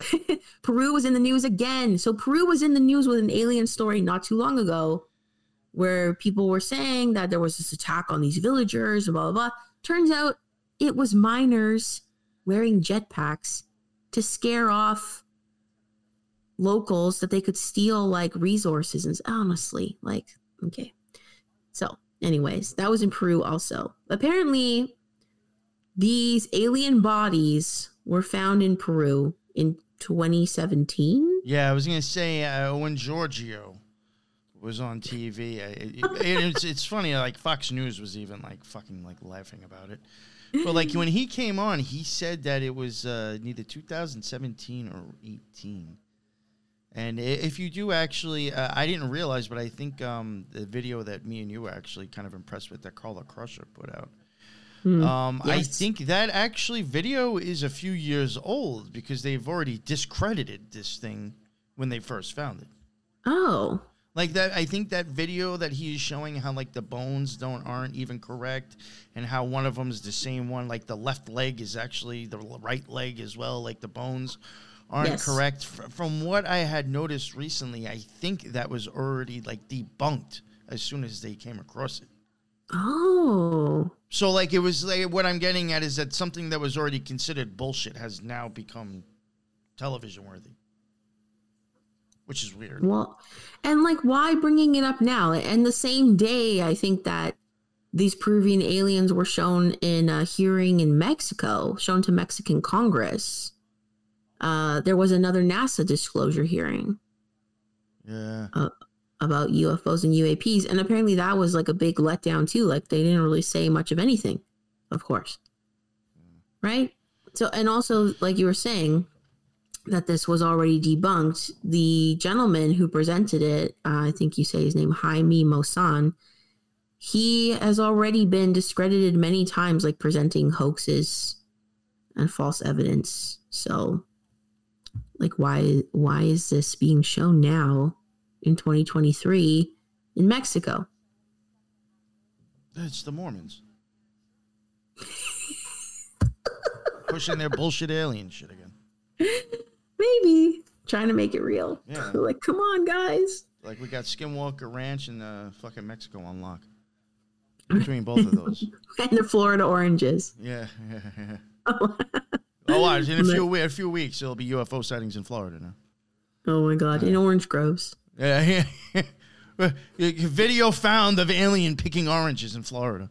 Peru was in the news again. So Peru was in the news with an alien story not too long ago where people were saying that there was this attack on these villagers blah blah blah. Turns out it was miners wearing jetpacks to scare off locals that they could steal like resources and honestly like okay. So anyways that was in peru also. Apparently these alien bodies were found in peru in 2017 Yeah, I was gonna say uh, when Giorgio was on TV, I- it, it- it's it's funny. Like Fox News was even like fucking like laughing about it. But like when he came on, he said that it was uh, neither 2017 or 18. And if you do actually, uh, I didn't realize, but I think um, the video that me and you were actually kind of impressed with that Carla Crusher put out Hmm. Um, I think that actually video is a few years old because they've already discredited this thing when they first found it. Oh, Like that, I think that video that he is showing how like the bones don't aren't even correct, and how one of them is the same one. Like the left leg is actually the right leg as well. Like the bones aren't Yes. correct. F- from what I had noticed recently, I think that was already like debunked as soon as they came across it. oh, So like it was like what I'm getting at is that something that was already considered bullshit has now become television worthy, which is weird. well, and like, why bringing it up now? And the same day, I think that these Peruvian aliens were shown in a hearing in Mexico, shown to Mexican Congress. Uh, there was another NASA disclosure hearing. Yeah. about UFOs and UAPs. And apparently that was like a big letdown too. Like they didn't really say much of anything, of course. Right? So, and also, like you were saying, that this was already debunked. The gentleman who presented it, uh, I think you say his name, Jaime Maussan, he has already been discredited many times, like presenting hoaxes and false evidence. So, like, why why is this being shown now in 2023 in Mexico? It's the Mormons. Pushing their bullshit alien shit again. Maybe trying to make it real. Yeah. like, come on, guys. Like we got Skinwalker Ranch and uh, fucking Mexico on lock. Between both of those. And the Florida oranges. Yeah. yeah, yeah. Oh, watch. In a few, a few weeks, there'll be UFO sightings in Florida now. Oh my god, in orange groves. Yeah. yeah. Video found of alien picking oranges in Florida.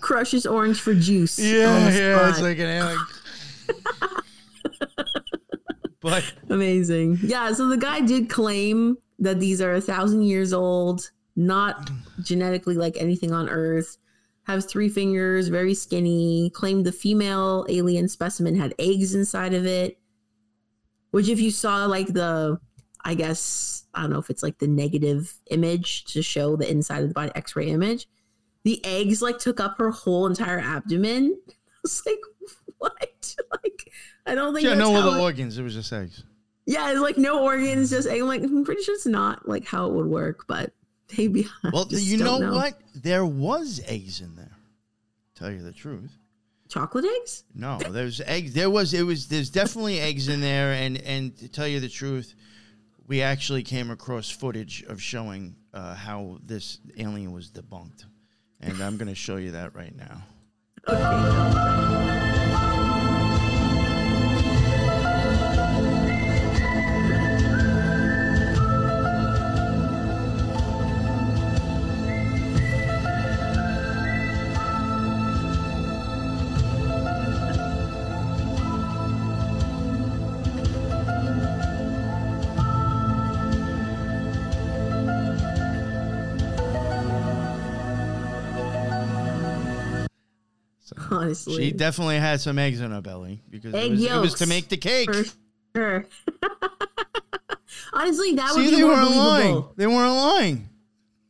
Crushes orange for juice. Yeah, the yeah. It's like an alien. but Amazing. Yeah, so the guy did claim that these are a thousand years old, not genetically like anything on Earth, have three fingers, very skinny, claimed the female alien specimen had eggs inside of it. Which, if you saw like the, I guess, I don't know if it's like the negative image to show the inside of the body x ray image, the eggs like took up her whole entire abdomen. I was like, what? Like, I don't think yeah, no other it- organs. It was just eggs. yeah, it's like no organs, just I'm like I'm pretty sure it's not like how it would work, but maybe. I Well, you know, don't what? There was eggs in there. Tell you the truth. Chocolate eggs? No, there's eggs. There was it was there's definitely eggs in there, and and to tell you the truth, we actually came across footage of showing uh, how this alien was debunked, and I'm going to show you that right now. Okay. Honestly, she definitely had some eggs in her belly because it Egg was, it was to make the cake. for sure. Honestly, that would be they more weren't lying. They weren't lying.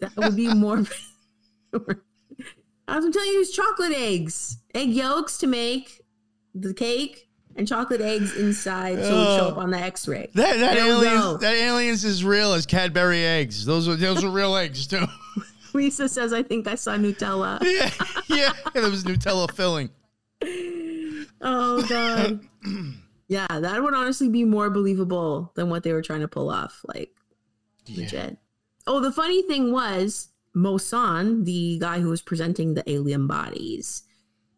That would be more. I was telling you, it's chocolate eggs, egg yolks to make the cake, and chocolate eggs inside, so it would show up Oh. on the X-ray. That that There we go. aliens that aliens is real as Cadbury eggs. Those are those are real eggs too. Lisa says, "I think I saw Nutella." yeah, yeah. There was Nutella filling. Oh god. yeah, that would honestly be more believable than what they were trying to pull off. Like legit. Oh, the funny thing was Maussan, the guy who was presenting the alien bodies,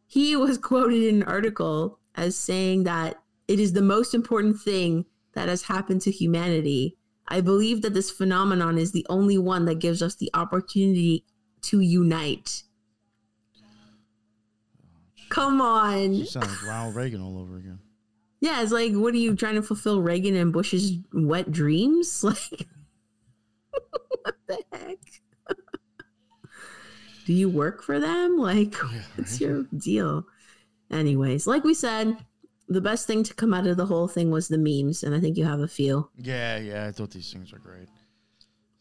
he was quoted in an article as saying that it is the most important thing that has happened to humanity. I believe that this phenomenon is the only one that gives us the opportunity to unite. Oh, Come on. You sound like Ronald Reagan all over again. Yeah, it's like, what are you trying to fulfill Reagan and Bush's wet dreams? Like, what the heck? Do you work for them? Like, what's your deal? Anyways, like we said, the best thing to come out of the whole thing was the memes, and I think you have a few. Yeah, yeah. I thought these things were great.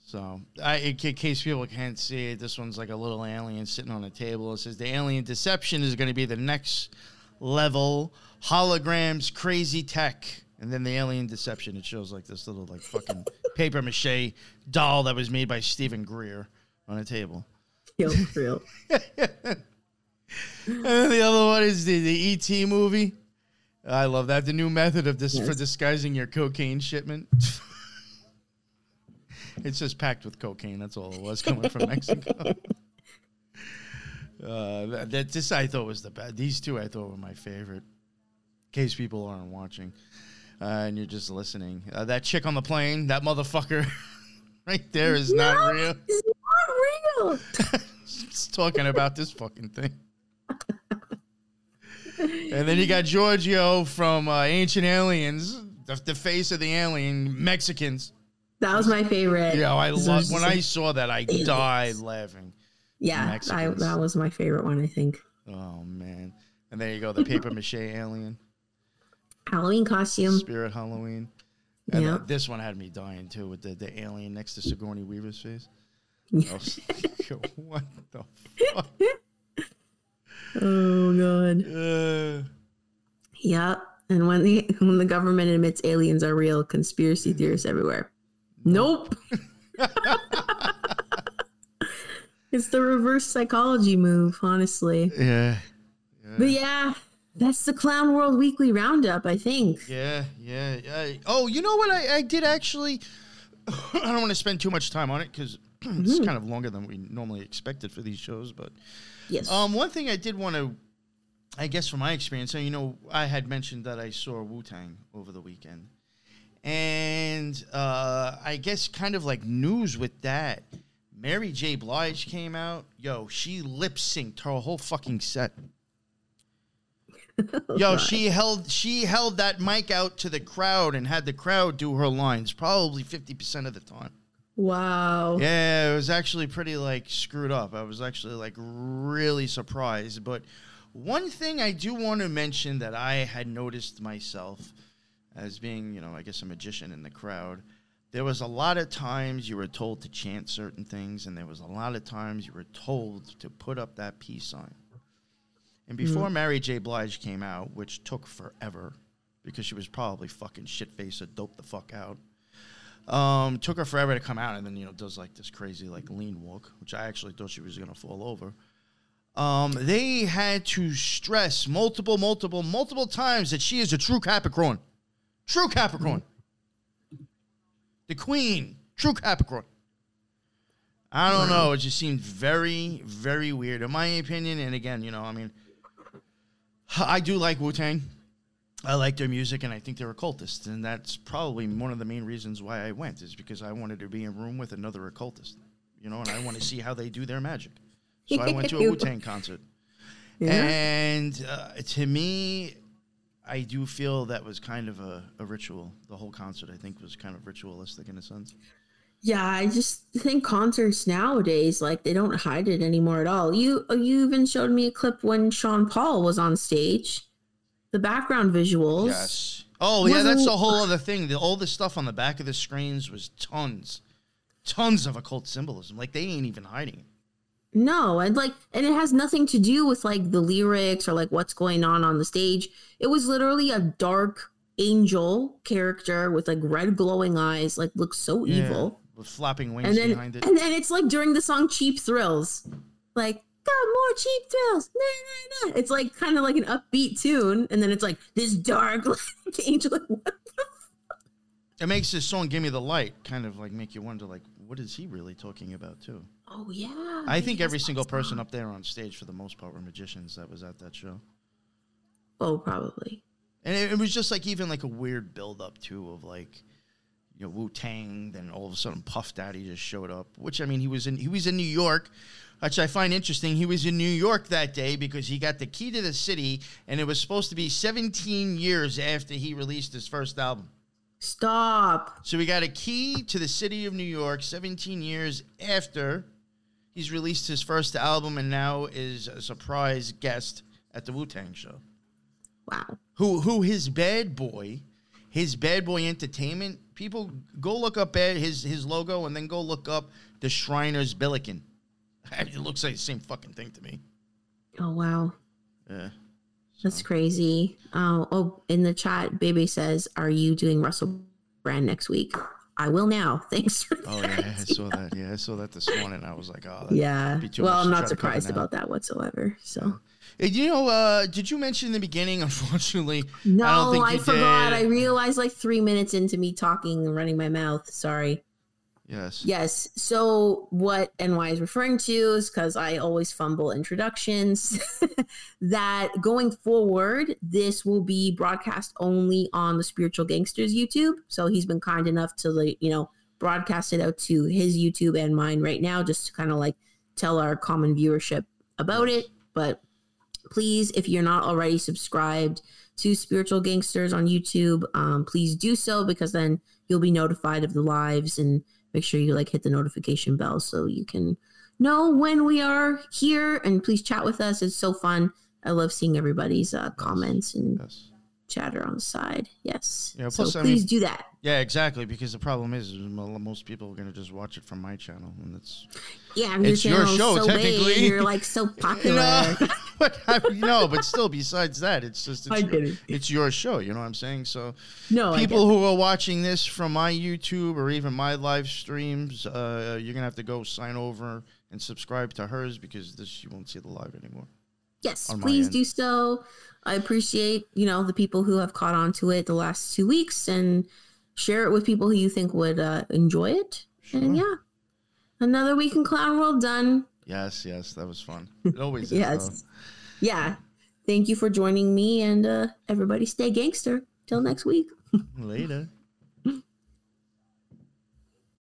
So, I, in case people can't see it, this one's like a little alien sitting on a table. It says the alien deception is going to be the next level holograms, crazy tech, and then the alien deception. It shows like this little like fucking paper mache doll that was made by Steven Greer on a table. Yo, real. And then the other one is the, the ET movie. I love that. The new method of this for disguising your cocaine shipment. it's just packed with cocaine. That's all it was coming from Mexico. Uh, that, that this I thought was the best. These two I thought were my favorite. In case people aren't watching, uh, and you're just listening, uh, that chick on the plane, that motherfucker, right there is not real. It's not real. It's talking about this fucking thing. And then you got Giorgio from uh, Ancient Aliens, the, the face of the alien, Mexicans. That was my favorite. Yeah, I love when I saw that. I aliens. died laughing. yeah, I, that was my favorite one. I think Oh man! And there you go, the paper mache alien, Halloween costume. Spirit Halloween. And Yeah. uh, this one had me dying too with the, the alien next to Sigourney Weaver's face. Yeah. I was like, what the fuck? Oh god. Uh, Yep. And when the when the government admits aliens are real, conspiracy theorists everywhere. Nope. it's the reverse psychology move, honestly. yeah. But yeah, that's the Clown World Weekly Roundup, I think. Yeah, yeah, yeah. Oh, you know what? I, I did actually. I don't want to spend too much time on it because it's kind of longer than we normally expected for these shows. But Yes. um, one thing I did want to, I guess, from my experience, so you know, I had mentioned that I saw Wu Tang over the weekend, and uh, I guess kind of like news with that. Mary J. Blige came out. Yo, she lip synced her whole fucking set. Yo, she held she held that mic out to the crowd and had the crowd do her lines probably 50% of the time. Wow. Yeah, it was actually pretty like screwed up. I was actually like really surprised, but one thing I do want to mention that I had noticed myself as being, you know, I guess a magician in the crowd, there was a lot of times you were told to chant certain things and there was a lot of times you were told to put up that peace sign. And mm. before Mary J. Blige came out, which took forever because she was probably fucking shit faced or doped the fuck out. Um, took her forever to come out, and then you know does like this crazy like lean walk, which I actually thought she was gonna fall over. Um, they had to stress multiple, multiple, multiple times that she is a true Capricorn, true Capricorn, the Queen, true Capricorn. I don't know. It just seemed very, very weird, in my opinion. And again, you know, I mean, I do like Wu Tang. I like their music, and I think they're occultists, and that's probably one of the main reasons why I went is because I wanted to be in a room with another occultist, you know, and I want to see how they do their magic. So I went to a Wu Tang concert, Yeah. and uh, to me, I do feel that was kind of a, a ritual. The whole concert, I think, was kind of ritualistic in a sense. Yeah, I just think concerts nowadays, like they don't hide it anymore at all. You you even showed me a clip when Sean Paul was on stage. The background visuals. Yes. Oh yeah, that's Wasn't- whole other thing. The, all the stuff on the back of the screens was tons, tons of occult symbolism. Like they ain't even hiding it. No, and like and it has nothing to do with like the lyrics or like what's going on on the stage. It was literally a dark angel character with like red glowing eyes, like looks so Yeah, evil. with flapping wings And then behind it. and then it's like during the song Cheap Thrills. Like got more cheap thrills. Nah, nah, nah. It's like kind of like an upbeat tune, and then it's like this dark like, angel. Like, what the It makes this song "Give Me the Light" kind of like make you wonder, like, what is he really talking about too? Oh yeah. I think every single person up there on stage, for the most part, were magicians that was at that show. Oh, probably. And it, it was just like even like a weird build up too of like you know Wu Tang. Then all of a sudden Puff Daddy just showed up. Which I mean he was in he was in New York, which I find interesting. He was in New York that day because he got the key to the city, and it was supposed to be 17 years after he released his first album. Stop. So we got a key to the city of New York 17 years after he's released his first album and now is a surprise guest at the Wu Tang show Wow. who who his bad boy, his Bad Boy Entertainment. People go look up his his logo and then go look up the Shriners Billiken. It looks like the same fucking thing to me. Oh wow. Yeah. That's crazy. Oh, oh, in the chat, Baby says, "Are you doing Russell Brand next week?" I will now. Thanks for Oh that. yeah, I saw that. Yeah, I saw that this morning. I was like, oh, Yeah. be too Well, I'm not surprised about that whatsoever. So Hey, you know, uh, did you mention in the beginning? Unfortunately, no, I don't think I, forgot. did. I realized like three minutes into me talking and running my mouth. Sorry. Yes. Yes. So what NY is referring to is because I always fumble introductions. that going forward, this will be broadcast only on the Spiritual Gangsters YouTube. So he's been kind enough to like you know broadcast it out to his YouTube and mine right now, just to kind of like tell our common viewership about it. But please, if you're not already subscribed to Spiritual Gangsters on YouTube, um, please do so because then you'll be notified of the lives and make sure you like hit the notification bell so you can know when we are here and please chat with us. It's so fun. I love seeing everybody's uh, comments and Yes. Chatter on the side. Yes. Yeah, so I please mean- do that. Yeah, exactly. Because the problem is, is most people are gonna just watch it from my channel, and it's Yeah, It's your your show, so big technically. and you're like so popular. No, but I, no, but still, besides that, it's just it's, get it. it's your show. You know what I'm saying? So No, people who are watching this from my YouTube or even my live streams, uh, you're gonna have to go sign over and subscribe to hers because this you won't see the live anymore. Yes, please do so. I appreciate, you know, the people who have caught on to it the last two weeks and share it with people who you think would uh, enjoy it. And yeah, another week in Clown World done. Yes, yes, that was fun. It always is. Yes. Yeah. Thank you for joining me and uh, everybody stay gangster. Till next week. Later.